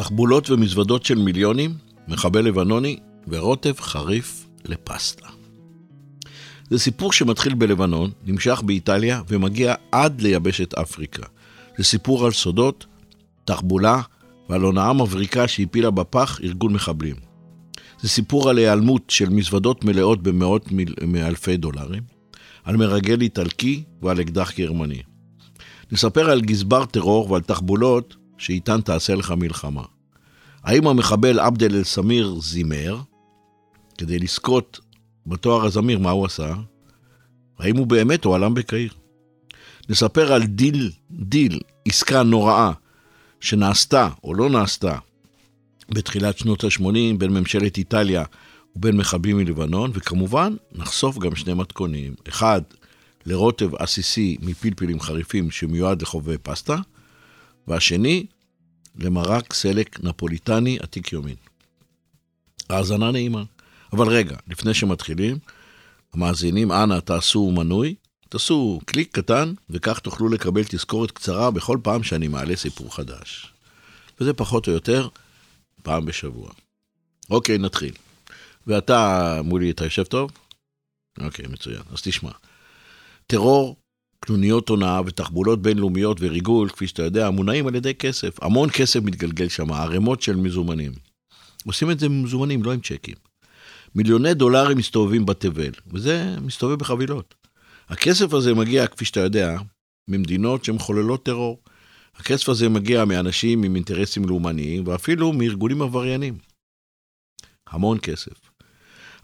תחבולות ומזוודות של מיליונים, מחבל לבנוני ורוטב חריף לפסטה. זה סיפור שמתחיל בלבנון, נמשך באיטליה ומגיע עד ליבשת אפריקה. זה סיפור על סודות, תחבולה ועל הונאה מבריקה שהפילה בפח ארגון מחבלים. זה סיפור על היעלמות של מזוודות מלאות במאות מיל... מאלפי דולרים, על מרגל איטלקי ועל אקדח גרמני. נספר על גזבר טרור ועל תחבולות שאיתן תעשה לך מלחמה. האם המחבל עבד אל-סמיר זימר, כדי לזכות בתואר הזמיר, מה הוא עשה? האם הוא באמת הועלם בקהיר? נספר על דיל, דיל, עסקה נוראה, שנעשתה או לא נעשתה בתחילת שנות ה-80 בין ממשלת איטליה ובין מחבלים מלבנון, וכמובן נחשוף גם שני מתכונים. אחד, לרוטב עסיסי מפלפלים חריפים שמיועד לחובבי פסטה, והשני, למרק סלק נפוליטני עתיק יומין. האזנה נעימה. אבל רגע, לפני שמתחילים, המאזינים, אנא תעשו מנוי, תעשו קליק קטן, וכך תוכלו לקבל תזכורת קצרה בכל פעם שאני מעלה סיפור חדש. וזה פחות או יותר פעם בשבוע. אוקיי, נתחיל. ואתה מולי, אתה יושב טוב? אוקיי, מצוין. אז תשמע. טרור, קנוניות הונאה ותחבולות בינלאומיות וריגול, כפי שאתה יודע, מונעים על ידי כסף. המון כסף מתגלגל שם, ערימות של מזומנים. עושים את זה במזומנים, לא עם צ'קים. מיליוני דולרים מסתובבים בתבל, וזה מסתובב בחבילות. הכסף הזה מגיע, כפי שאתה יודע, ממדינות שמחוללות טרור. הכסף הזה מגיע מאנשים עם אינטרסים לאומניים, ואפילו מארגונים עבריינים. המון כסף.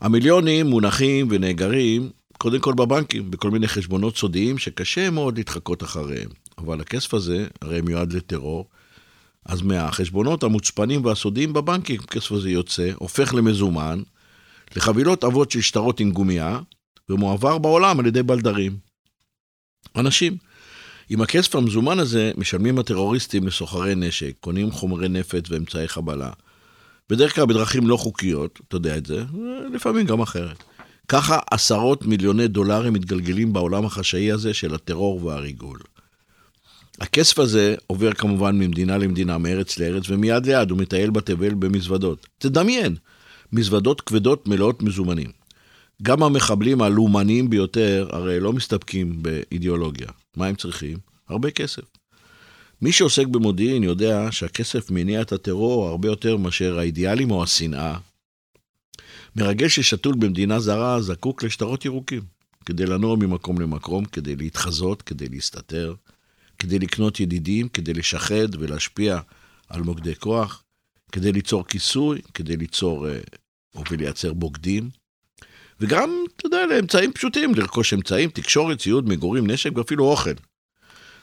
המיליונים מונחים ונאגרים קודם כל בבנקים, בכל מיני חשבונות סודיים שקשה מאוד להתחקות אחריהם. אבל הכסף הזה הרי מיועד לטרור, אז מהחשבונות המוצפנים והסודיים בבנקים, הכסף הזה יוצא, הופך למזומן, לחבילות עבות של שטרות עם גומייה, ומועבר בעולם על ידי בלדרים. אנשים. עם הכסף המזומן הזה משלמים הטרוריסטים לסוחרי נשק, קונים חומרי נפץ ואמצעי חבלה. בדרך כלל בדרכים לא חוקיות, אתה יודע את זה, לפעמים גם אחרת. ככה עשרות מיליוני דולרים מתגלגלים בעולם החשאי הזה של הטרור והריגול. הכסף הזה עובר כמובן ממדינה למדינה, מארץ לארץ, ומיד ליד הוא מטייל בתבל במזוודות. תדמיין, מזוודות כבדות מלאות מזומנים. גם המחבלים הלאומניים ביותר הרי לא מסתפקים באידיאולוגיה. מה הם צריכים? הרבה כסף. מי שעוסק במודיעין יודע שהכסף מניע את הטרור הרבה יותר מאשר האידיאלים או השנאה. מרגל ששתול במדינה זרה זקוק לשטרות ירוקים, כדי לנוע ממקום למקום, כדי להתחזות, כדי להסתתר, כדי לקנות ידידים, כדי לשחד ולהשפיע על מוקדי כוח, כדי ליצור כיסוי, כדי ליצור אה, ולייצר בוגדים. וגם, אתה יודע, לאמצעים פשוטים, לרכוש אמצעים, תקשורת, ציוד, מגורים, נשק ואפילו אוכל.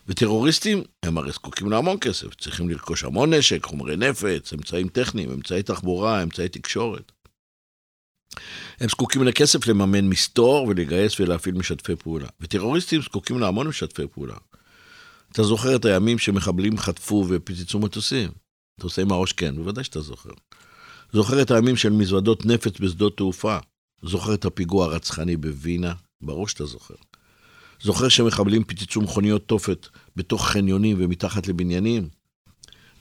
וטרוריסטים, הם הרי זקוקים להמון כסף, צריכים לרכוש המון נשק, חומרי נפץ, אמצעים טכניים, אמצעי תחבורה, אמצעי תקשורת. הם זקוקים לכסף לממן מסתור ולגייס ולהפעיל משתפי פעולה. וטרוריסטים זקוקים להמון משתפי פעולה. אתה זוכר את הימים שמחבלים חטפו ופיצצו מטוסים? אתה עושה עם הראש כן, בוודאי שאתה זוכר. זוכר את הימים של מזוודות נפץ בשדות תעופה? זוכר את הפיגוע הרצחני בווינה? ברור שאתה זוכר. זוכר שמחבלים פיצצו מכוניות תופת בתוך חניונים ומתחת לבניינים?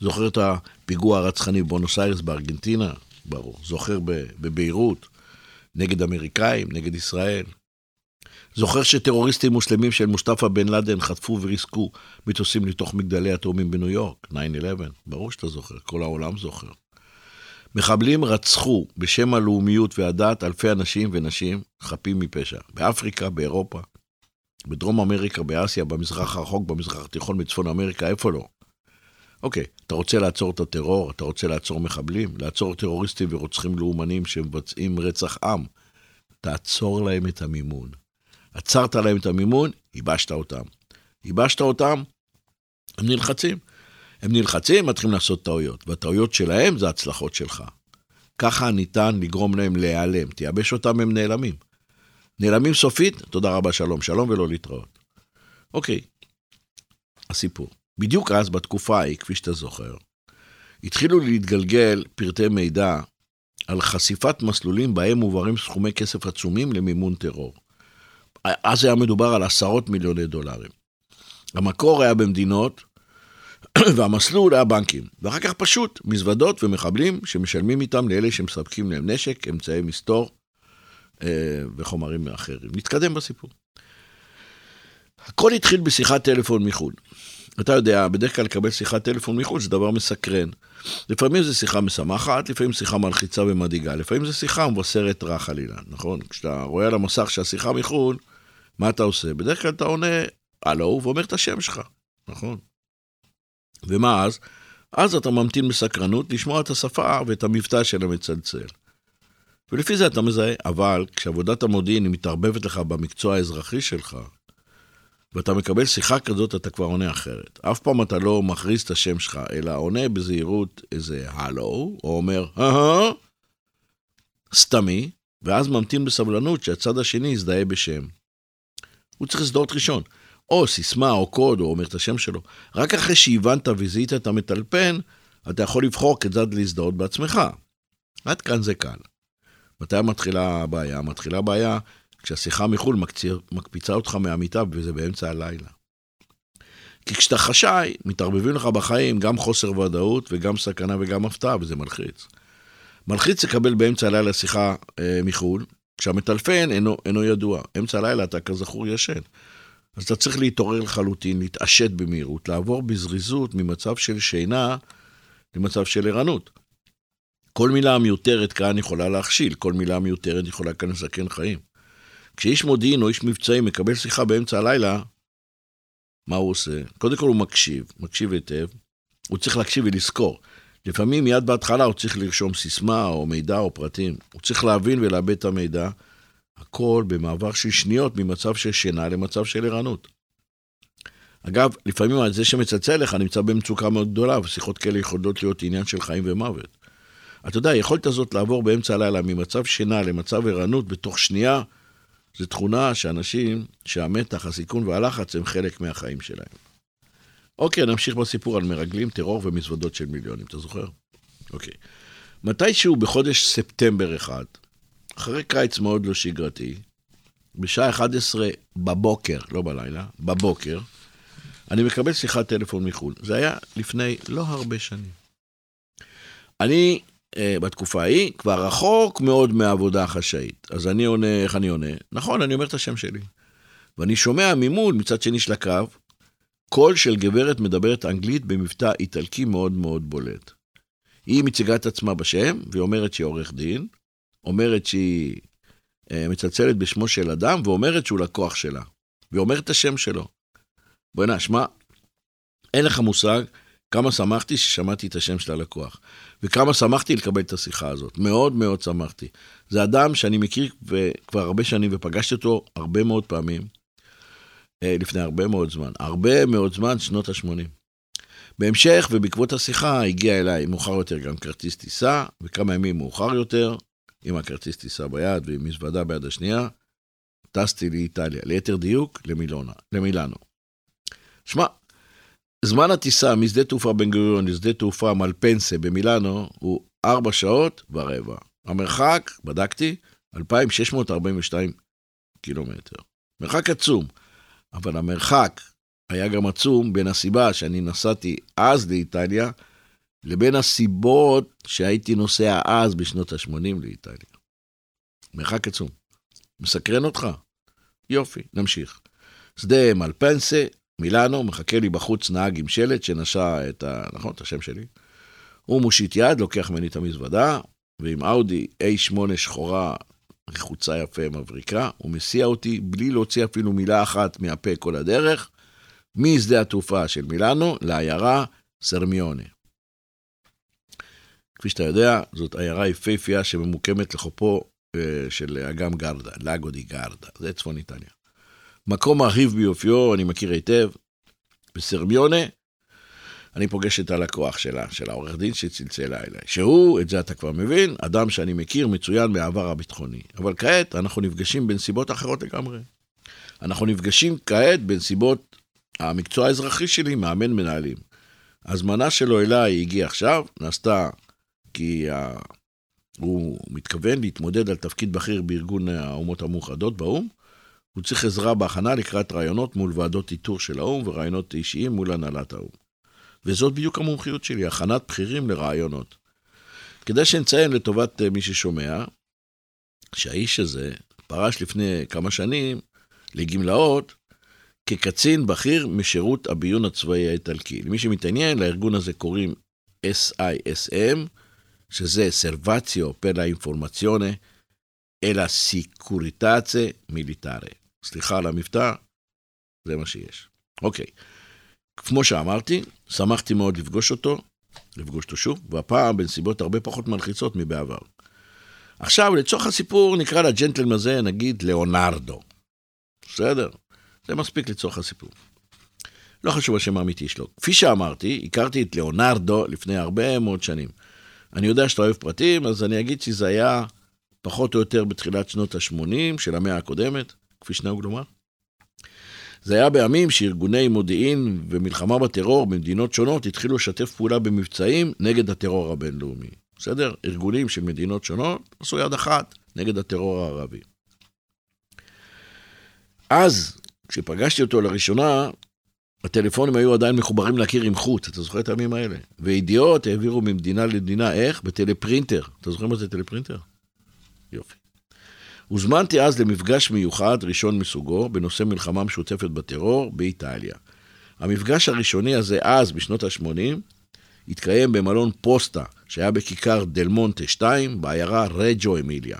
זוכר את הפיגוע הרצחני בבונוס איירס בארגנטינה? ברור. זוכר בביירות? נגד אמריקאים, נגד ישראל? זוכר שטרוריסטים מוסלמים של מוסטפא בן לאדן חטפו וריסקו מטוסים לתוך מגדלי התאומים בניו יורק, 9-11, ברור שאתה זוכר, כל העולם זוכר. מחבלים רצחו בשם הלאומיות והדת אלפי אנשים ונשים חפים מפשע. באפריקה, באירופה, בדרום אמריקה, באסיה, במזרח הרחוק, במזרח התיכון, בצפון אמריקה, איפה לא? אוקיי, אתה רוצה לעצור את הטרור? אתה רוצה לעצור מחבלים? לעצור טרוריסטים ורוצחים לאומנים שמבצעים רצח עם? תעצור להם את המימון. עצרת להם את המימון, ייבשת אותם. ייבשת אותם, הם נלחצים. הם נלחצים, מתחילים לעשות טעויות, והטעויות שלהם זה הצלחות שלך. ככה ניתן לגרום להם להיעלם, תייבש אותם, הם נעלמים. נעלמים סופית, תודה רבה, שלום, שלום ולא להתראות. אוקיי, הסיפור. בדיוק אז, בתקופה ההיא, כפי שאתה זוכר, התחילו להתגלגל פרטי מידע על חשיפת מסלולים בהם מועברים סכומי כסף עצומים למימון טרור. אז היה מדובר על עשרות מיליוני דולרים. המקור היה במדינות, והמסלול היה בנקים. ואחר כך פשוט מזוודות ומחבלים שמשלמים איתם לאלה שמספקים להם נשק, אמצעי מסתור אה, וחומרים אחרים. נתקדם בסיפור. הכל התחיל בשיחת טלפון מחו"ל. אתה יודע, בדרך כלל לקבל שיחת טלפון מחו"ל זה דבר מסקרן. לפעמים זו שיחה משמחת, לפעמים שיחה מלחיצה ומדאיגה, לפעמים זו שיחה מבשרת רע חלילה, נכון? כשאתה רואה על המסך שהשיחה מחו"ל, מה אתה עושה? בדרך כלל אתה עונה הלו ואומר את השם שלך, נכון? ומה אז? אז אתה ממתין בסקרנות לשמוע את השפה ואת המבטא של המצלצל. ולפי זה אתה מזהה, אבל כשעבודת המודיעין היא מתערבבת לך במקצוע האזרחי שלך, ואתה מקבל שיחה כזאת, אתה כבר עונה אחרת. אף פעם אתה לא מכריז את השם שלך, אלא עונה בזהירות איזה הלו, או אומר, סתמי, ואז ממתין בסבלנות שהצד השני יזדהה בשם. הוא צריך להזדהות ראשון. או סיסמה או קוד, או אומר את השם שלו. רק אחרי שהבנת וזיהית את המטלפן, אתה יכול לבחור כיצד להזדהות בעצמך. עד כאן זה קל. מתי מתחילה הבעיה? מתחילה הבעיה כשהשיחה מחו"ל מקציר, מקפיצה אותך מהמיטה וזה באמצע הלילה. כי כשאתה חשאי, מתערבבים לך בחיים גם חוסר ודאות וגם סכנה וגם הפתעה, וזה מלחיץ. מלחיץ לקבל באמצע הלילה שיחה אה, מחו"ל, כשהמטלפן אינו, אינו ידוע. אמצע הלילה אתה כזכור ישן. אז אתה צריך להתעורר לחלוטין, להתעשת במהירות, לעבור בזריזות ממצב של שינה למצב של ערנות. כל מילה מיותרת כאן יכולה להכשיל, כל מילה מיותרת יכולה כאן לסכן חיים. כשאיש מודיעין או איש מבצעי מקבל שיחה באמצע הלילה, מה הוא עושה? קודם כל הוא מקשיב, מקשיב היטב, הוא צריך להקשיב ולזכור. לפעמים מיד בהתחלה הוא צריך לרשום סיסמה או מידע או פרטים. הוא צריך להבין ולאבד את המידע. הכל במעבר של שניות ממצב של שינה למצב של ערנות. אגב, לפעמים זה שמצלצל לך נמצא במצוקה מאוד גדולה, ושיחות כאלה יכולות להיות עניין של חיים ומוות. אתה יודע, היכולת הזאת לעבור באמצע הלילה ממצב שינה למצב ערנות בתוך שנייה, זו תכונה שאנשים, שהמתח, הסיכון והלחץ הם חלק מהחיים שלהם. אוקיי, נמשיך בסיפור על מרגלים, טרור ומזוודות של מיליונים, אתה זוכר? אוקיי. מתישהו בחודש ספטמבר אחד, אחרי קיץ מאוד לא שגרתי, בשעה 11 בבוקר, לא בלילה, בבוקר, אני מקבל שיחת טלפון מחו"ל. זה היה לפני לא הרבה שנים. אני, בתקופה ההיא, כבר רחוק מאוד מהעבודה החשאית. אז אני עונה, איך אני עונה? נכון, אני אומר את השם שלי. ואני שומע ממול, מצד שני של הקו, קול של גברת מדברת אנגלית במבטא איטלקי מאוד מאוד בולט. היא מציגה את עצמה בשם, והיא אומרת שהיא עורך דין, אומרת שהיא אה, מצלצלת בשמו של אדם, ואומרת שהוא לקוח שלה. והיא אומרת את השם שלו. בוא'נה, שמע, אין לך מושג כמה שמחתי ששמעתי את השם של הלקוח, וכמה שמחתי לקבל את השיחה הזאת. מאוד מאוד שמחתי. זה אדם שאני מכיר כבר הרבה שנים, ופגשתי אותו הרבה מאוד פעמים, אה, לפני הרבה מאוד זמן. הרבה מאוד זמן, שנות ה-80. בהמשך ובעקבות השיחה הגיע אליי מאוחר יותר גם כרטיס טיסה, וכמה ימים מאוחר יותר עם הכרטיס טיסה ביד ועם מזוודה ביד השנייה, טסתי לאיטליה, ליתר דיוק, למילונה, למילאנו. שמע, זמן הטיסה משדה תעופה בן גוריון לשדה תעופה מלפנסה במילאנו הוא 4 שעות ורבע. המרחק, בדקתי, 2,642 קילומטר. מרחק עצום, אבל המרחק היה גם עצום בין הסיבה שאני נסעתי אז לאיטליה, לבין הסיבות שהייתי נוסע אז בשנות ה-80 לאיטליה. מרחק עצום. מסקרן אותך? יופי, נמשיך. שדה מלפנסה, מילאנו, מחכה לי בחוץ נהג עם שלט שנשה את, ה... נכון, את השם שלי. הוא מושיט יד, לוקח ממני את המזוודה, ועם אאודי A8 שחורה, רחוצה יפה, מבריקה, הוא מסיע אותי בלי להוציא אפילו מילה אחת מהפה כל הדרך, משדה התעופה של מילאנו לעיירה סרמיונה. כפי שאתה יודע, זאת עיירה יפהפייה שממוקמת לחופו אה, של אגם גרדה, לגו די גרדה, זה צפון איטליה. מקום מרהיב ביופיו, אני מכיר היטב, בסרמיונה, אני פוגש את הלקוח שלה, של העורך דין שצלצלה אליי, שהוא, את זה אתה כבר מבין, אדם שאני מכיר מצוין מהעבר הביטחוני. אבל כעת אנחנו נפגשים בנסיבות אחרות לגמרי. אנחנו נפגשים כעת בנסיבות המקצוע האזרחי שלי, מאמן מנהלים. הזמנה שלו אליי הגיעה עכשיו, נעשתה כי ה... הוא מתכוון להתמודד על תפקיד בכיר בארגון האומות המאוחדות באו"ם. הוא צריך עזרה בהכנה לקראת רעיונות מול ועדות איתור של האו"ם ורעיונות אישיים מול הנהלת האו"ם. וזאת בדיוק המומחיות שלי, הכנת בכירים לרעיונות. כדי שנציין לטובת אה, מי ששומע, שהאיש הזה פרש לפני כמה שנים לגמלאות כקצין בכיר משירות הביון הצבאי האיטלקי. למי שמתעניין, לארגון הזה קוראים SISM, שזה סרבציו פלה אינפורמציונה אלא סיקוריטציה מיליטרי. סליחה על המבטא, זה מה שיש. אוקיי. כמו שאמרתי, שמחתי מאוד לפגוש אותו, לפגוש אותו שוב, והפעם בנסיבות הרבה פחות מלחיצות מבעבר. עכשיו, לצורך הסיפור, נקרא לג'נטלמן הזה, נגיד, ליאונרדו. בסדר? זה מספיק לצורך הסיפור. לא חשוב השם האמיתי שלו. כפי שאמרתי, הכרתי את ליאונרדו לפני הרבה מאוד שנים. אני יודע שאתה אוהב פרטים, אז אני אגיד שזה היה פחות או יותר בתחילת שנות ה-80 של המאה הקודמת, כפי שנהוג לומר. זה היה בימים שארגוני מודיעין ומלחמה בטרור במדינות שונות התחילו לשתף פעולה במבצעים נגד הטרור הבינלאומי. בסדר? ארגונים של מדינות שונות עשו יד אחת נגד הטרור הערבי. אז, כשפגשתי אותו לראשונה, הטלפונים היו עדיין מחוברים לקיר עם חוט, אתה זוכר את הימים האלה? וידיעות העבירו ממדינה למדינה, איך? בטלפרינטר. אתה זוכר מה זה טלפרינטר? יופי. הוזמנתי אז למפגש מיוחד, ראשון מסוגו, בנושא מלחמה משותפת בטרור באיטליה. המפגש הראשוני הזה, אז, בשנות ה-80, התקיים במלון פוסטה, שהיה בכיכר דל מונטה 2, בעיירה רג'ו אמיליה.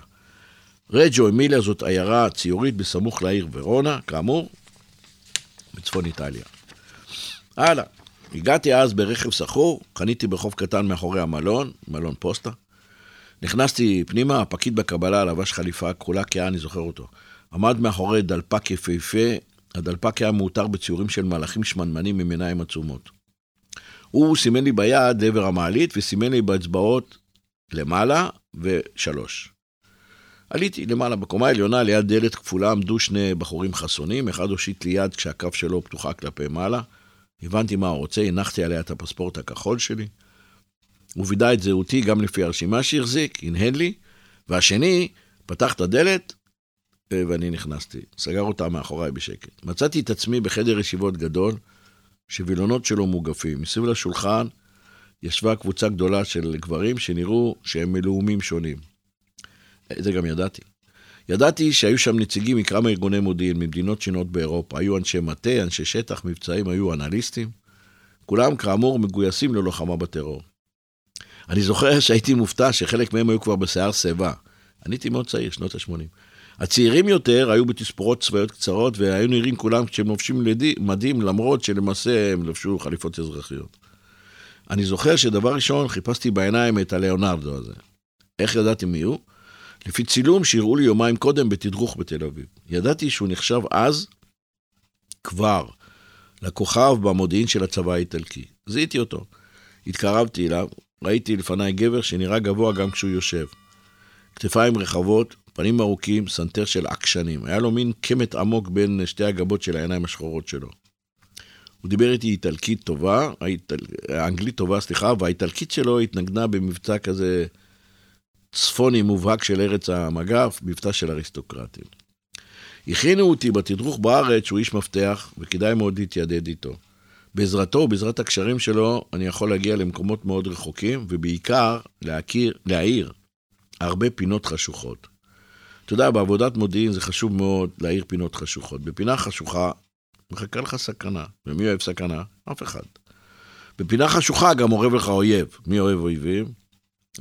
רג'ו אמיליה זאת עיירה ציורית בסמוך לעיר ורונה, כאמור, בצפון איטליה. הלאה. הגעתי אז ברכב סחור, חניתי בחוף קטן מאחורי המלון, מלון פוסטה. נכנסתי פנימה, הפקיד בקבלה לבש חליפה כחולה כהה, אני זוכר אותו. עמד מאחורי דלפק יפהפה, הדלפק היה מאותר בציורים של מלאכים שמנמנים עם עיניים עצומות. הוא סימן לי ביד לעבר המעלית וסימן לי באצבעות למעלה ושלוש. עליתי למעלה בקומה העליונה, ליד דלת כפולה עמדו שני בחורים חסונים, אחד הושיט לי יד כשהכף שלו פתוחה כלפי מעלה. הבנתי מה הוא רוצה, הנחתי עליה את הפספורט הכחול שלי. הוא וידא את זהותי גם לפי הרשימה שהחזיק, הנהן לי, והשני פתח את הדלת אה, ואני נכנסתי. סגר אותה מאחוריי בשקט. מצאתי את עצמי בחדר ישיבות גדול, שווילונות שלו מוגפים. מסביב לשולחן ישבה קבוצה גדולה של גברים שנראו שהם מלאומים שונים. אה, זה גם ידעתי. ידעתי שהיו שם נציגים מכמה ארגוני מודיעין ממדינות שונות באירופה. היו אנשי מטה, אנשי שטח, מבצעים, היו אנליסטים. כולם, כאמור, מגויסים ללוחמה בטרור. אני זוכר שהייתי מופתע שחלק מהם היו כבר בשיער שיבה. אני הייתי מאוד צעיר, שנות ה-80. הצעירים יותר היו בתספורות צבאיות קצרות, והיו נראים כולם כשהם לובשים מדים, למרות שלמעשה הם לבשו חליפות אזרחיות. אני זוכר שדבר ראשון חיפשתי בעיניים את הליאונרדו הזה. איך ידעתי מי הוא? לפי צילום שהראו לי יומיים קודם בתדרוך בתל אביב. ידעתי שהוא נחשב אז כבר לכוכב במודיעין של הצבא האיטלקי. זיהיתי אותו. התקרבתי אליו, ראיתי לפניי גבר שנראה גבוה גם כשהוא יושב. כתפיים רחבות, פנים ארוכים, סנטר של עקשנים. היה לו מין קמט עמוק בין שתי הגבות של העיניים השחורות שלו. הוא דיבר איתי איטלקית טובה, האיטל... אנגלית טובה, סליחה, והאיטלקית שלו התנגנה במבטא כזה צפוני מובהק של ארץ המגף, מבטא של אריסטוקרטים. הכינו אותי בתדרוך בארץ שהוא איש מפתח, וכדאי מאוד להתיידד איתו. בעזרתו ובעזרת הקשרים שלו, אני יכול להגיע למקומות מאוד רחוקים, ובעיקר להכיר, להעיר הרבה פינות חשוכות. אתה יודע, בעבודת מודיעין זה חשוב מאוד להעיר פינות חשוכות. בפינה חשוכה מחכה לך סכנה. ומי אוהב סכנה? אף אחד. בפינה חשוכה גם אורב לך אויב. מי אוהב אויבים?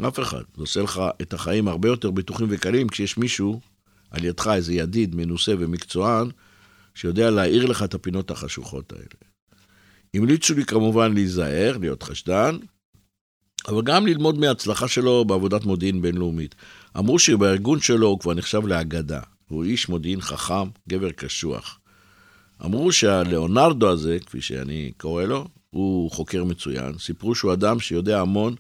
אף אחד. זה עושה לך את החיים הרבה יותר בטוחים וקלים כשיש מישהו על ידך, איזה ידיד מנוסה ומקצוען, שיודע להאיר לך את הפינות החשוכות האלה. המליצו לי כמובן להיזהר, להיות חשדן, אבל גם ללמוד מההצלחה שלו בעבודת מודיעין בינלאומית. אמרו שבארגון שלו הוא כבר נחשב לאגדה. הוא איש מודיעין חכם, גבר קשוח. אמרו שהלאונרדו הזה, כפי שאני קורא לו, הוא חוקר מצוין. סיפרו שהוא אדם שיודע המון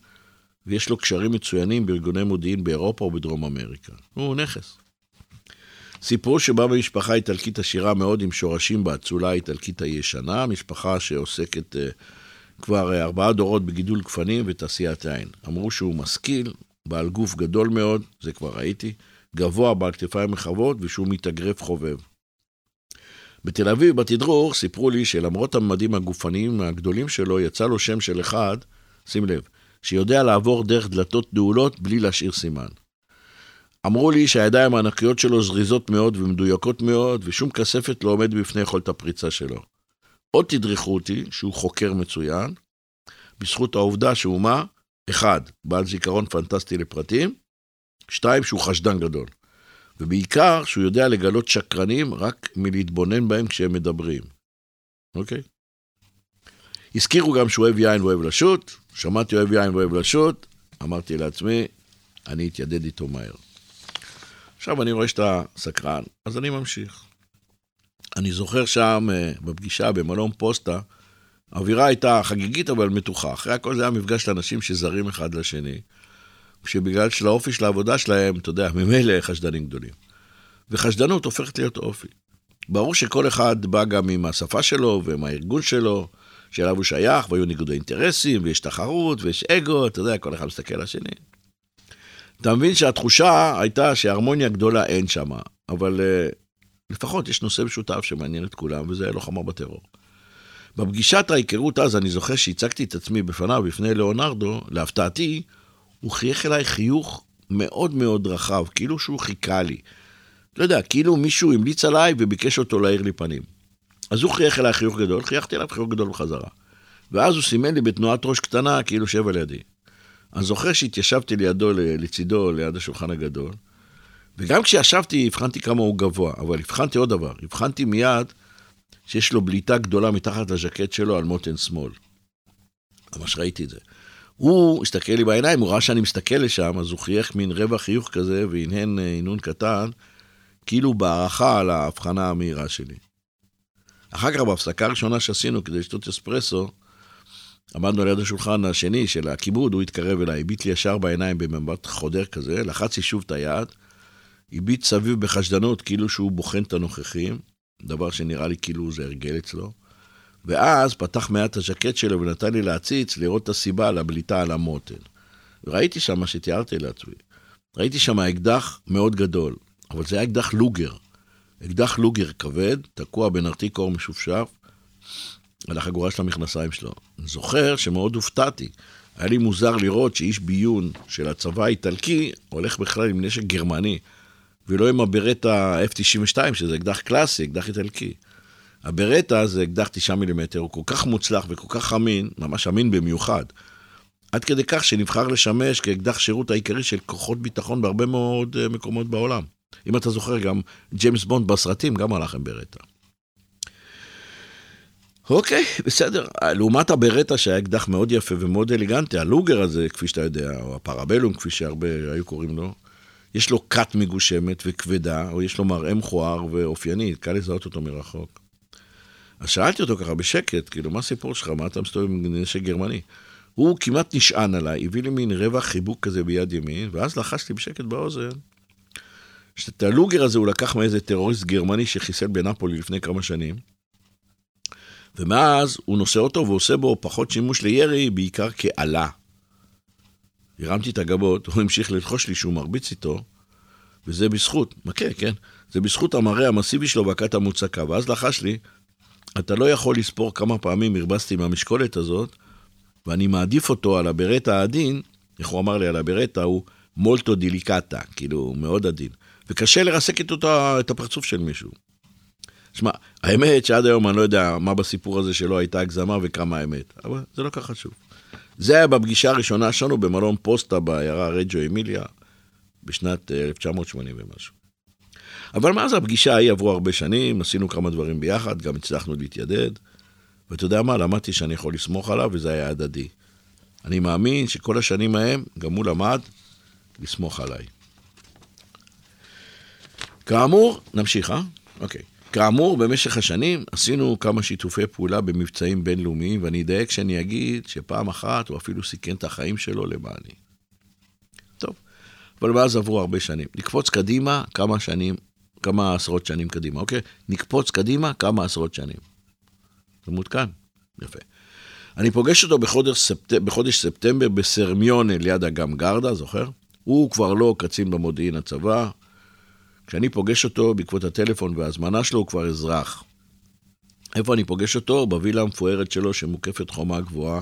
ויש לו קשרים מצוינים בארגוני מודיעין באירופה ובדרום אמריקה. הוא נכס. סיפרו שבא במשפחה איטלקית עשירה מאוד עם שורשים באצולה האיטלקית הישנה, משפחה שעוסקת uh, כבר uh, ארבעה דורות בגידול גפנים ותעשיית יין. אמרו שהוא משכיל, בעל גוף גדול מאוד, זה כבר ראיתי, גבוה, בעל כתפיים רחבות, ושהוא מתאגרף חובב. בתל אביב, בתדרוך, סיפרו לי שלמרות הממדים הגופניים הגדולים שלו, יצא לו שם של אחד, שים לב, שיודע לעבור דרך דלתות נעולות בלי להשאיר סימן. אמרו לי שהידיים הענקיות שלו זריזות מאוד ומדויקות מאוד, ושום כספת לא עומד בפני יכולת הפריצה שלו. עוד תדרכו אותי שהוא חוקר מצוין, בזכות העובדה שהוא מה? אחד, בעל זיכרון פנטסטי לפרטים, שתיים, שהוא חשדן גדול. ובעיקר שהוא יודע לגלות שקרנים רק מלהתבונן בהם כשהם מדברים. אוקיי? הזכירו גם שהוא אוהב יין ואוהב לשוט, שמעתי אוהב יין ואוהב לשוט, אמרתי לעצמי, אני אתיידד איתו מהר. עכשיו אני רואה שאתה סקרן, אז אני ממשיך. אני זוכר שם, אה, בפגישה במלון פוסטה, האווירה הייתה חגיגית אבל מתוחה. אחרי הכל זה היה מפגש של אנשים שזרים אחד לשני, שבגלל של האופי של העבודה שלהם, אתה יודע, ממילא חשדנים גדולים. וחשדנות הופכת להיות אופי. ברור שכל אחד בא גם עם השפה שלו ועם הארגון שלו, שאליו הוא שייך, והיו ניגודי אינטרסים, ויש תחרות, ויש אגו, אתה יודע, כל אחד מסתכל על השני. אתה מבין שהתחושה הייתה שהרמוניה גדולה אין שם, אבל uh, לפחות יש נושא משותף שמעניין את כולם, וזה לוחמה בטרור. בפגישת ההיכרות אז, אני זוכר שהצגתי את עצמי בפניו, בפני ליאונרדו, להפתעתי, הוא חייך אליי חיוך מאוד מאוד רחב, כאילו שהוא חיכה לי. לא יודע, כאילו מישהו המליץ עליי וביקש אותו להאיר לי פנים. אז הוא חייך אליי חיוך גדול, חייכתי אליו חיוך גדול בחזרה. ואז הוא סימן לי בתנועת ראש קטנה, כאילו שב על ידי. אני זוכר שהתיישבתי לידו, לצידו, ליד השולחן הגדול, וגם כשישבתי, הבחנתי כמה הוא גבוה, אבל הבחנתי עוד דבר, הבחנתי מיד שיש לו בליטה גדולה מתחת לז'קט שלו על מותן שמאל. ממש ראיתי את זה. הוא הסתכל לי בעיניים, הוא ראה שאני מסתכל לשם, אז הוא חייך מין רבע חיוך כזה, והנהן אה, הנהון קטן, כאילו בהערכה על ההבחנה המהירה שלי. אחר כך, בהפסקה הראשונה שעשינו כדי לשתות אספרסו, עמדנו ליד השולחן השני של הכיבוד, הוא התקרב אליי, הביט לי ישר בעיניים במבט חודר כזה, לחץ לי שוב את היד, הביט סביב בחשדנות, כאילו שהוא בוחן את הנוכחים, דבר שנראה לי כאילו זה הרגל אצלו. ואז פתח מעט הז'קט שלו ונתן לי להציץ, לראות את הסיבה לבליטה על המותן. וראיתי שם מה שתיארתי לעצמי. ראיתי שם אקדח מאוד גדול, אבל זה היה אקדח לוגר. אקדח לוגר כבד, תקוע בנרתיק אור משופשף, על החגורה של המכנסיים שלו. אני זוכר שמאוד הופתעתי. היה לי מוזר לראות שאיש ביון של הצבא האיטלקי הולך בכלל עם נשק גרמני, ולא עם הברטה F-92, שזה אקדח קלאסי, אקדח איטלקי. הברטה זה אקדח 9 מילימטר, הוא כל כך מוצלח וכל כך אמין, ממש אמין במיוחד. עד כדי כך שנבחר לשמש כאקדח שירות העיקרי של כוחות ביטחון בהרבה מאוד אה, מקומות בעולם. אם אתה זוכר, גם ג'יימס בונד בסרטים גם הלך עם ברטה. אוקיי, בסדר. לעומת הברטה שהיה אקדח מאוד יפה ומאוד אליגנטי, הלוגר הזה, כפי שאתה יודע, או הפרבלום, כפי שהרבה היו קוראים לו, יש לו כת מגושמת וכבדה, או יש לו מראה מכוער ואופייני, קל לזהות אותו מרחוק. אז שאלתי אותו ככה בשקט, כאילו, מה הסיפור שלך? מה אתה מסתובב עם נשק גרמני? הוא כמעט נשען עליי, הביא לי מין רווח חיבוק כזה ביד ימין, ואז לחשתי בשקט באוזן. שאת הלוגר הזה הוא לקח מאיזה טרוריסט גרמני שחיסל בנפולי לפני כמה שנים. ומאז הוא נושא אותו ועושה בו פחות שימוש לירי, בעיקר כאלה. הרמתי את הגבות, הוא המשיך ללחוש לי שהוא מרביץ איתו, וזה בזכות, מכה, כן? זה בזכות המראה המסיבי שלו והכת המוצקה. ואז לחש לי, אתה לא יכול לספור כמה פעמים הרבצתי עם המשקולת הזאת, ואני מעדיף אותו על הברטה העדין, איך הוא אמר לי על הברטה, הוא מולטו דיליקטה, כאילו, מאוד עדין. וקשה לרסק איתו את הפרצוף של מישהו. שמע, האמת שעד היום אני לא יודע מה בסיפור הזה שלא הייתה הגזמה וכמה האמת, אבל זה לא כך חשוב. זה היה בפגישה הראשונה שלנו במלון פוסטה בעיירה רג'ו אמיליה בשנת 1980 אה, ומשהו. אבל מאז הפגישה ההיא עברו הרבה שנים, עשינו כמה דברים ביחד, גם הצלחנו להתיידד. ואתה יודע מה, למדתי שאני יכול לסמוך עליו, וזה היה הדדי. אני מאמין שכל השנים ההם, גם הוא למד לסמוך עליי. כאמור, נמשיך, אה? אוקיי. כאמור, במשך השנים עשינו כמה שיתופי פעולה במבצעים בינלאומיים, ואני אדייק כשאני אגיד שפעם אחת הוא אפילו סיכן את החיים שלו למעני. טוב, אבל מאז עברו הרבה שנים. נקפוץ קדימה כמה שנים, כמה עשרות שנים קדימה, אוקיי? נקפוץ קדימה כמה עשרות שנים. זה מעודכן, יפה. אני פוגש אותו בחודש, ספט... בחודש ספטמבר בסרמיונה ליד אגם גרדה, זוכר? הוא כבר לא קצין במודיעין הצבא, כשאני פוגש אותו בעקבות הטלפון וההזמנה שלו, הוא כבר אזרח. איפה אני פוגש אותו? בווילה המפוארת שלו, שמוקפת חומה גבוהה.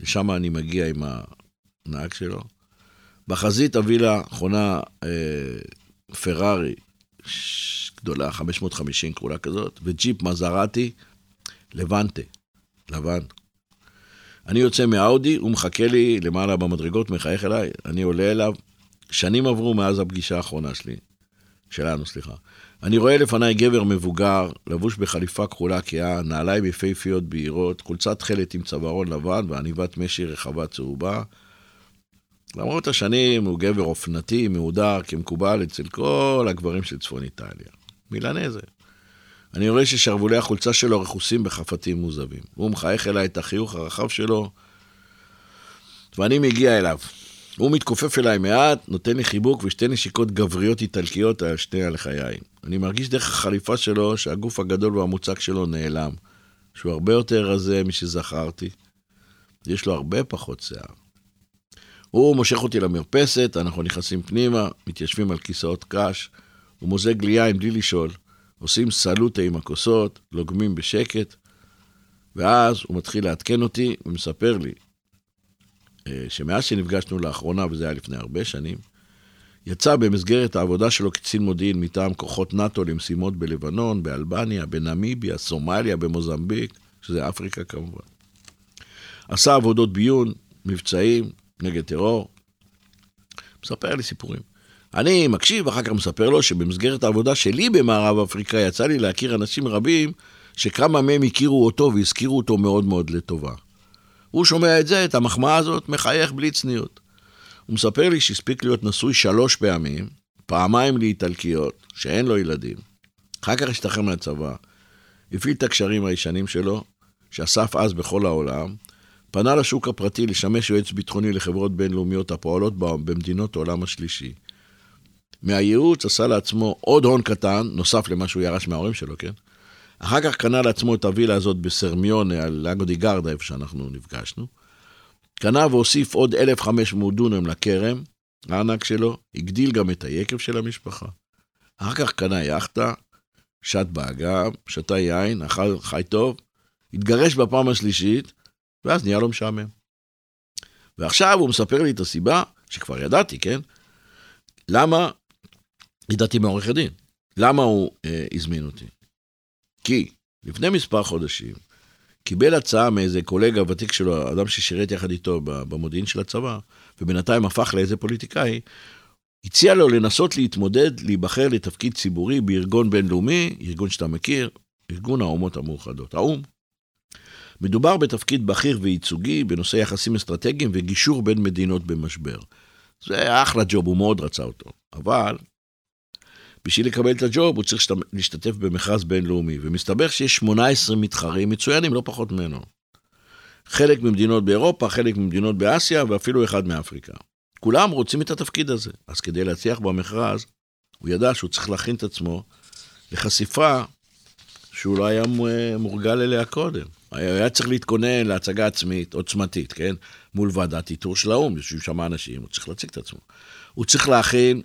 לשם אני מגיע עם הנהג שלו. בחזית הווילה חונה אה, פרארי גדולה, 550 כחולה כזאת, וג'יפ מזרטי, לבנטה, לבן. אני יוצא מאאודי, הוא מחכה לי למעלה במדרגות, מחייך אליי, אני עולה אליו. שנים עברו מאז הפגישה האחרונה שלי. שלנו, סליחה. אני רואה לפניי גבר מבוגר, לבוש בחליפה כחולה כהה, נעליים יפהפיות בהירות, חולצת תכלת עם צווארון לבן ועניבת משי רחבה צהובה. למרות השנים הוא גבר אופנתי, מהודר, כמקובל אצל כל הגברים של צפון איטליה. מילנזה. אני רואה ששרוולי החולצה שלו רכוסים בחפתים מוזבים. הוא מחייך אליי את החיוך הרחב שלו, ואני מגיע אליו. הוא מתכופף אליי מעט, נותן לי חיבוק ושתי נשיקות גבריות איטלקיות על שתי הלחיים. אני מרגיש דרך החליפה שלו שהגוף הגדול והמוצק שלו נעלם, שהוא הרבה יותר רזה משזכרתי. יש לו הרבה פחות שיער. הוא מושך אותי למרפסת, אנחנו נכנסים פנימה, מתיישבים על כיסאות קש, הוא מוזג לי יין בלי לשאול, עושים סלוטה עם הכוסות, לוגמים בשקט, ואז הוא מתחיל לעדכן אותי ומספר לי שמאז שנפגשנו לאחרונה, וזה היה לפני הרבה שנים, יצא במסגרת העבודה שלו קצין מודיעין מטעם כוחות נאט"ו למשימות בלבנון, באלבניה, בנמיביה, סומליה, במוזמביק, שזה אפריקה כמובן. עשה עבודות ביון, מבצעים, נגד טרור. מספר לי סיפורים. אני מקשיב, ואחר כך מספר לו שבמסגרת העבודה שלי במערב אפריקה יצא לי להכיר אנשים רבים שכמה מהם הכירו אותו והזכירו אותו מאוד מאוד לטובה. הוא שומע את זה, את המחמאה הזאת, מחייך בלי צניעות. הוא מספר לי שהספיק להיות נשוי שלוש פעמים, פעמיים לאיטלקיות, שאין לו ילדים. אחר כך השתחרר מהצבא, הפעיל את הקשרים הישנים שלו, שאסף אז בכל העולם, פנה לשוק הפרטי לשמש יועץ ביטחוני לחברות בינלאומיות הפועלות במדינות העולם השלישי. מהייעוץ עשה לעצמו עוד הון קטן, נוסף למה שהוא ירש מההורים שלו, כן? אחר כך קנה לעצמו את הווילה הזאת בסרמיונה, על לאגו די גרדה, איפה שאנחנו נפגשנו. קנה והוסיף עוד 1,500 דונם לכרם, הענק שלו, הגדיל גם את היקב של המשפחה. אחר כך קנה יאכטה, שט באגם, שתה יין, אכל חי טוב, התגרש בפעם השלישית, ואז נהיה לו משעמם. ועכשיו הוא מספר לי את הסיבה, שכבר ידעתי, כן? למה, ידעתי מעורך הדין, למה הוא אה, הזמין אותי. כי לפני מספר חודשים קיבל הצעה מאיזה קולגה ותיק שלו, אדם ששירת יחד איתו במודיעין של הצבא, ובינתיים הפך לאיזה פוליטיקאי, הציע לו לנסות להתמודד, להיבחר לתפקיד ציבורי בארגון בינלאומי, ארגון שאתה מכיר, ארגון האומות המאוחדות, האו"ם. מדובר בתפקיד בכיר וייצוגי בנושא יחסים אסטרטגיים וגישור בין מדינות במשבר. זה אחלה ג'וב, הוא מאוד רצה אותו. אבל בשביל לקבל את הג'וב הוא צריך להשתתף במכרז בינלאומי, ומסתבר שיש 18 מתחרים מצוינים, לא פחות ממנו. חלק ממדינות באירופה, חלק ממדינות באסיה, ואפילו אחד מאפריקה. כולם רוצים את התפקיד הזה. אז כדי להצליח במכרז, הוא ידע שהוא צריך להכין את עצמו לחשיפה שהוא לא היה מורגל אליה קודם. היה צריך להתכונן להצגה עצמית, עוצמתית, כן? מול ועדת איתור של האו"ם, יושבים שם אנשים, הוא צריך להציג את עצמו. הוא צריך להכין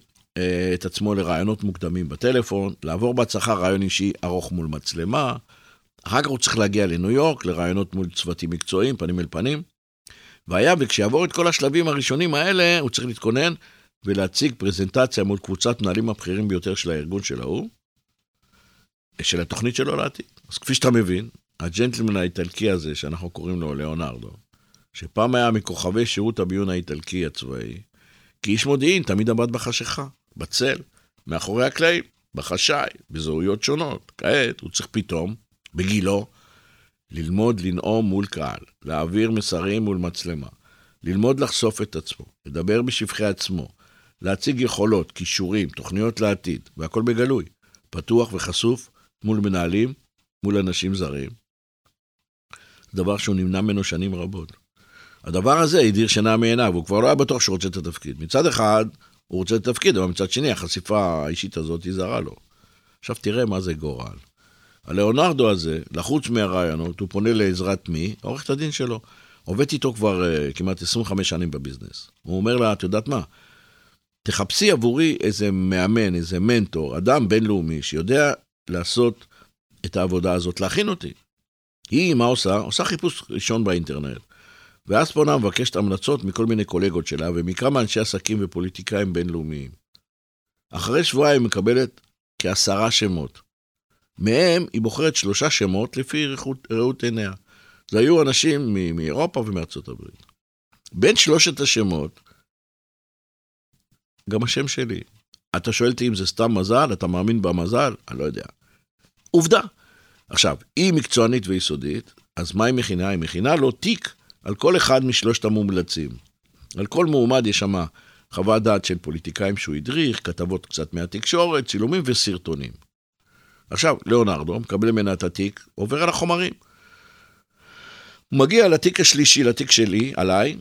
את עצמו לרעיונות מוקדמים בטלפון, לעבור בהצלחה רעיון אישי ארוך מול מצלמה, אחר כך הוא צריך להגיע לניו יורק, לרעיונות מול צוותים מקצועיים, פנים אל פנים. והיה, וכשיעבור את כל השלבים הראשונים האלה, הוא צריך להתכונן ולהציג פרזנטציה מול קבוצת מנהלים הבכירים ביותר של הארגון של האו"ם. של התוכנית שלו לעתיד. אז כפי שאתה מבין, הג'נטלמן האיטלקי הזה, שאנחנו קוראים לו ליאונרדו, שפעם היה מכוכבי שירות הביון האיטלקי הצבאי, כאיש מודיעין תמיד עמד בחשיכה, בצל, מאחורי הקלעים, בחשאי, בזהויות שונות. כעת הוא צריך פתאום, בגילו, ללמוד לנאום מול קהל, להעביר מסרים מול מצלמה, ללמוד לחשוף את עצמו, לדבר בשבחי עצמו, להציג יכולות, כישורים, תוכניות לעתיד, והכל בגלוי, פתוח וחשוף מול מנהלים, מול אנשים זרים. דבר שהוא נמנע ממנו שנים רבות. הדבר הזה הדיר שינה מעיניו, הוא כבר לא היה בטוח שהוא רוצה את התפקיד. מצד אחד, הוא רוצה את התפקיד, אבל מצד שני, החשיפה האישית הזאת היא זרה לו. עכשיו תראה מה זה גורל. הלאונרדו הזה, לחוץ מהרעיונות, הוא פונה לעזרת מי? עורכת הדין שלו. עובד איתו כבר uh, כמעט 25 שנים בביזנס. הוא אומר לה, את יודעת מה? תחפשי עבורי איזה מאמן, איזה מנטור, אדם בינלאומי שיודע לעשות את העבודה הזאת, להכין אותי. היא, מה עושה? עושה חיפוש ראשון באינטרנט. ואז פונה מבקשת המלצות מכל מיני קולגות שלה ומכמה אנשי עסקים ופוליטיקאים בינלאומיים. אחרי שבועיים היא מקבלת כעשרה שמות. מהם היא בוחרת שלושה שמות לפי ראות עיניה. זה היו אנשים מאירופה ומארצות הברית. בין שלושת השמות, גם השם שלי. אתה שואל אותי אם זה סתם מזל, אתה מאמין במזל? אני לא יודע. עובדה. עכשיו, היא מקצוענית ויסודית, אז מה היא מכינה? היא מכינה לו תיק על כל אחד משלושת המומלצים. על כל מועמד יש שמה חוות דעת של פוליטיקאים שהוא הדריך, כתבות קצת מהתקשורת, צילומים וסרטונים. עכשיו, ליאונרדו מקבל ממנה את התיק, עובר על החומרים. הוא מגיע לתיק השלישי, לתיק שלי, עליי,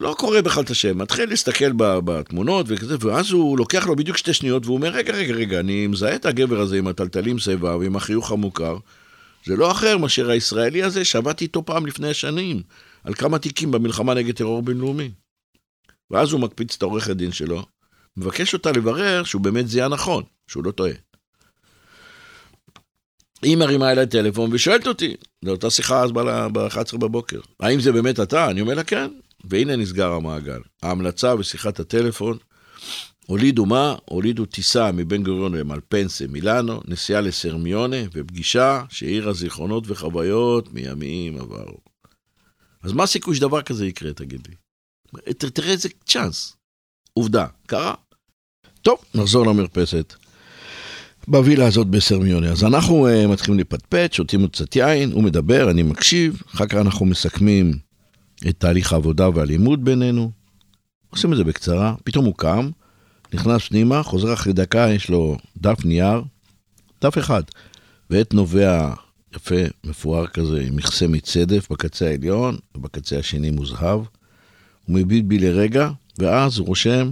לא קורא בכלל את השם, מתחיל להסתכל בתמונות וכזה, ואז הוא לוקח לו בדיוק שתי שניות, והוא אומר, רגע, רגע, רגע, אני מזהה את הגבר הזה עם הטלטלים שיבה ועם החיוך המוכר. זה לא אחר מאשר הישראלי הזה שעבדתי איתו פעם לפני שנים, על כמה תיקים במלחמה נגד טרור בינלאומי. ואז הוא מקפיץ את העורכת דין שלו, מבקש אותה לברר שהוא באמת זיהה נכון, שהוא לא טועה. היא מרימה אליי טלפון ושואלת אותי, זו אותה שיחה אז ב-11 בבוקר, האם זה באמת אתה? אני אומר לה כן, והנה נסגר המעגל. ההמלצה ושיחת הטלפון הולידו מה? הולידו טיסה מבן גוריון למלפנסה מילאנו, נסיעה לסרמיונה ופגישה שהעירה זיכרונות וחוויות מימים עברו. אז מה הסיכוי שדבר כזה יקרה, תגיד לי? תראה איזה צ'אנס. עובדה, קרה. טוב, נחזור למרפסת. בווילה הזאת בסרמיונה. אז אנחנו uh, מתחילים לפטפט, שותים עוד קצת יין, הוא מדבר, אני מקשיב, אחר כך אנחנו מסכמים את תהליך העבודה והלימוד בינינו. עושים את זה בקצרה, פתאום הוא קם, נכנס פנימה, חוזר אחרי דקה, יש לו דף נייר, דף אחד, ועט נובע יפה, מפואר כזה, עם מכסה מצדף בקצה העליון, ובקצה השני מוזהב. הוא מביט בי לרגע, ואז הוא רושם,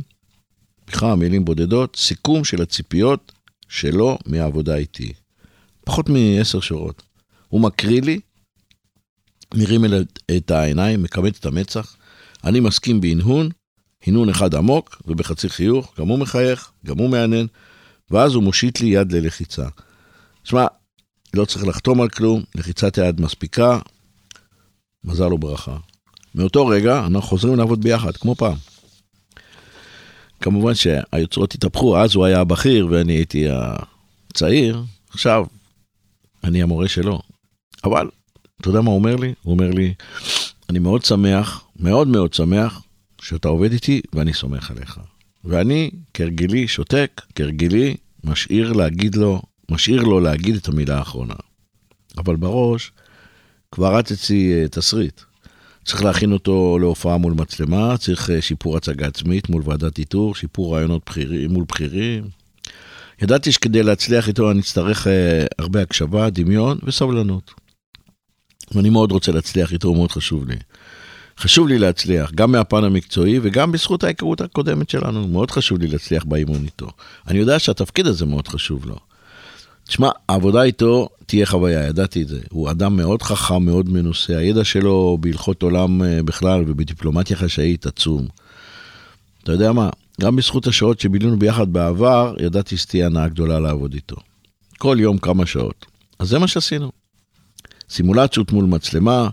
בכמה מילים בודדות, סיכום של הציפיות שלו מהעבודה איתי. פחות מעשר שורות. הוא מקריא לי, מרים את העיניים, מכמת את המצח, אני מסכים בהנהון, הנהון אחד עמוק ובחצי חיוך, גם הוא מחייך, גם הוא מהנהן, ואז הוא מושיט לי יד ללחיצה. שמע, לא צריך לחתום על כלום, לחיצת היד מספיקה, מזל וברכה. מאותו רגע אנחנו חוזרים לעבוד ביחד, כמו פעם. כמובן שהיוצרות התהפכו, אז הוא היה הבכיר ואני הייתי הצעיר, עכשיו אני המורה שלו. אבל, אתה יודע מה הוא אומר לי? הוא אומר לי, אני מאוד שמח, מאוד מאוד שמח, שאתה עובד איתי ואני סומך עליך. ואני, כהרגלי, שותק, כהרגלי, משאיר להגיד לו, משאיר לו להגיד את המילה האחרונה. אבל בראש, כבר רצתי אה, תסריט. צריך להכין אותו להופעה מול מצלמה, צריך אה, שיפור הצגה עצמית מול ועדת איתור, שיפור רעיונות בחירים, מול בכירים. ידעתי שכדי להצליח איתו אני אצטרך אה, הרבה הקשבה, דמיון וסבלנות. ואני מאוד רוצה להצליח איתו, הוא מאוד חשוב לי. חשוב לי להצליח, גם מהפן המקצועי וגם בזכות ההיכרות הקודמת שלנו. מאוד חשוב לי להצליח באימון איתו. אני יודע שהתפקיד הזה מאוד חשוב לו. תשמע, העבודה איתו תהיה חוויה, ידעתי את זה. הוא אדם מאוד חכם, מאוד מנוסה, הידע שלו בהלכות עולם אה, בכלל ובדיפלומטיה חשאית עצום. אתה יודע מה, גם בזכות השעות שבילינו ביחד בעבר, ידעתי שתהיה הנאה גדולה לעבוד איתו. כל יום כמה שעות. אז זה מה שעשינו. סימולציות מול מצלמה,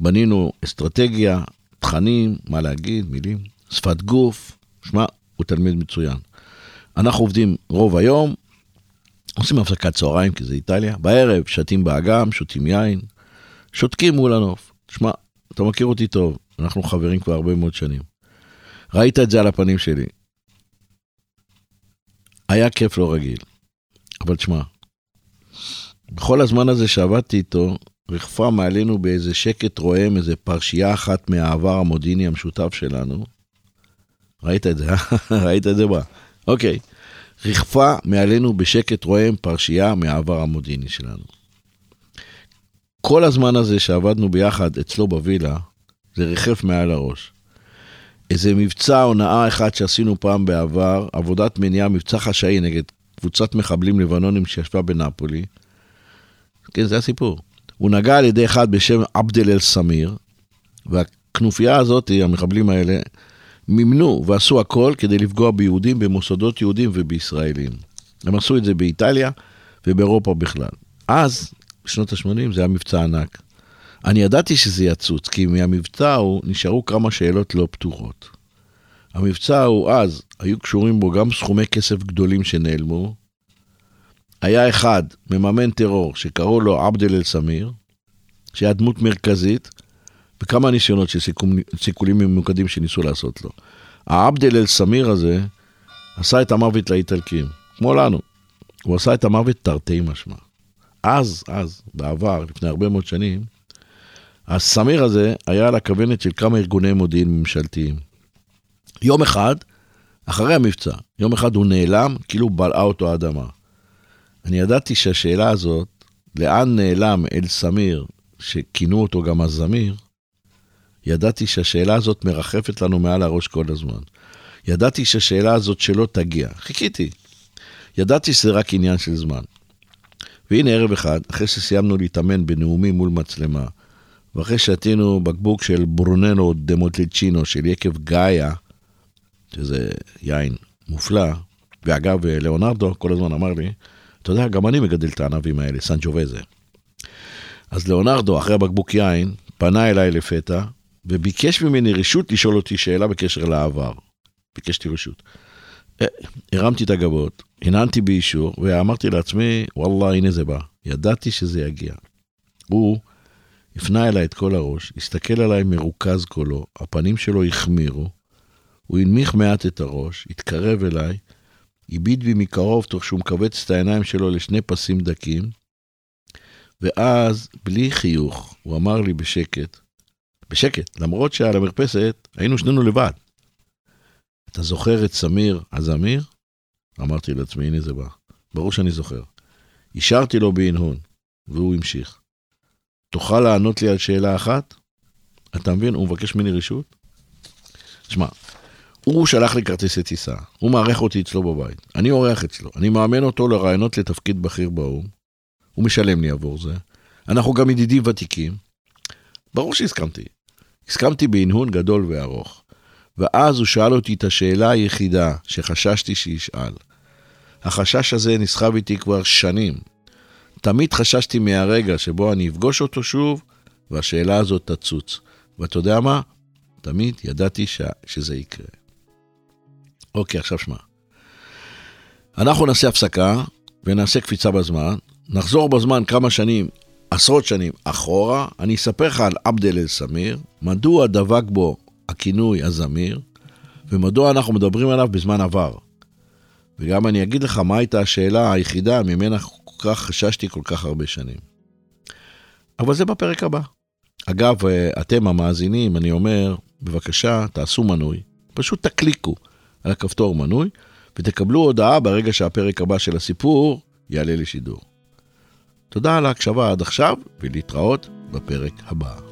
בנינו אסטרטגיה, תכנים, מה להגיד, מילים, שפת גוף. שמע, הוא תלמיד מצוין. אנחנו עובדים רוב היום, עושים הפסקת צהריים, כי זה איטליה, בערב שתים באגם, שותים יין, שותקים מול הנוף. תשמע, אתה מכיר אותי טוב, אנחנו חברים כבר הרבה מאוד שנים. ראית את זה על הפנים שלי. היה כיף לא רגיל. אבל תשמע, בכל הזמן הזה שעבדתי איתו, ריחפה מעלינו באיזה שקט רועם, איזה פרשייה אחת מהעבר המודיעיני המשותף שלנו. ראית את זה, אה? ראית את זה בה? אוקיי. ריחפה מעלינו בשקט רועם פרשייה מהעבר המודיעיני שלנו. כל הזמן הזה שעבדנו ביחד אצלו בווילה, זה ריחף מעל הראש. איזה מבצע הונאה אחד שעשינו פעם בעבר, עבודת מניעה, מבצע חשאי נגד קבוצת מחבלים לבנונים שישבה בנפולי. כן, זה הסיפור. הוא נגע על ידי אחד בשם עבדל אל-סמיר, והכנופיה הזאת, המחבלים האלה, מימנו ועשו הכל כדי לפגוע ביהודים במוסדות יהודים ובישראלים. הם עשו את זה באיטליה ובאירופה בכלל. אז, בשנות ה-80, זה היה מבצע ענק. אני ידעתי שזה יצוץ, כי מהמבצע ההוא נשארו כמה שאלות לא פתורות. המבצע ההוא אז, היו קשורים בו גם סכומי כסף גדולים שנעלמו. היה אחד, מממן טרור, שקראו לו עבדל אל-סמיר, שהיה דמות מרכזית, וכמה ניסיונות של סיכולים ממוקדים שניסו לעשות לו. העבדל אל-סמיר הזה עשה את המוות לאיטלקים, כמו לנו. הוא עשה את המוות תרתי משמע. אז, אז, בעבר, לפני הרבה מאוד שנים, הסמיר הזה היה על הכוונת של כמה ארגוני מודיעין ממשלתיים. יום אחד, אחרי המבצע, יום אחד הוא נעלם, כאילו בלעה אותו האדמה. אני ידעתי שהשאלה הזאת, לאן נעלם אל סמיר, שכינו אותו גם הזמיר, ידעתי שהשאלה הזאת מרחפת לנו מעל הראש כל הזמן. ידעתי שהשאלה הזאת שלא תגיע. חיכיתי. ידעתי שזה רק עניין של זמן. והנה ערב אחד, אחרי שסיימנו להתאמן בנאומים מול מצלמה, ואחרי שתינו בקבוק של ברוננו דמוטליצ'ינו של יקב גאיה, שזה יין מופלא, ואגב, ליאונרדו כל הזמן אמר לי, אתה יודע, גם אני מגדל את הענבים האלה, סנג'ובזה. אז ליאונרדו, אחרי הבקבוק יין, פנה אליי לפתע, וביקש ממני רשות לשאול אותי שאלה בקשר לעבר. ביקשתי רשות. אה, הרמתי את הגבות, הנענתי באישור, ואמרתי לעצמי, וואלה, הנה זה בא. ידעתי שזה יגיע. הוא הפנה אליי את כל הראש, הסתכל עליי מרוכז קולו, הפנים שלו החמירו, הוא הנמיך מעט את הראש, התקרב אליי, הביט בי מקרוב תוך שהוא מכווץ את העיניים שלו לשני פסים דקים, ואז, בלי חיוך, הוא אמר לי בשקט, בשקט, למרות שעל המרפסת היינו שנינו לבד. אתה זוכר את סמיר הזמיר? אמרתי לעצמי, הנה זה בא. ברור שאני זוכר. השארתי לו בהנהון, והוא המשיך. תוכל לענות לי על שאלה אחת? אתה מבין? הוא מבקש ממני רשות? שמע, הוא שלח לי כרטיסי טיסה, הוא מארח אותי אצלו בבית, אני אורח אצלו, אני מאמן אותו לרעיונות לתפקיד בכיר באו"ם, הוא משלם לי עבור זה, אנחנו גם ידידים ותיקים. ברור שהסכמתי. הסכמתי בהנהון גדול וארוך. ואז הוא שאל אותי את השאלה היחידה שחששתי שישאל. החשש הזה נסחב איתי כבר שנים. תמיד חששתי מהרגע שבו אני אפגוש אותו שוב, והשאלה הזאת תצוץ. ואתה יודע מה? תמיד ידעתי ש... שזה יקרה. אוקיי, עכשיו שמע. אנחנו נעשה הפסקה ונעשה קפיצה בזמן, נחזור בזמן כמה שנים, עשרות שנים אחורה, אני אספר לך על עבדל אל-סמיר, מדוע דבק בו הכינוי הזמיר, ומדוע אנחנו מדברים עליו בזמן עבר. וגם אני אגיד לך מה הייתה השאלה היחידה ממנה כל כך חששתי כל כך הרבה שנים. אבל זה בפרק הבא. אגב, אתם המאזינים, אני אומר, בבקשה, תעשו מנוי, פשוט תקליקו על הכפתור מנוי, ותקבלו הודעה ברגע שהפרק הבא של הסיפור יעלה לשידור. תודה על ההקשבה עד עכשיו, ולהתראות בפרק הבא.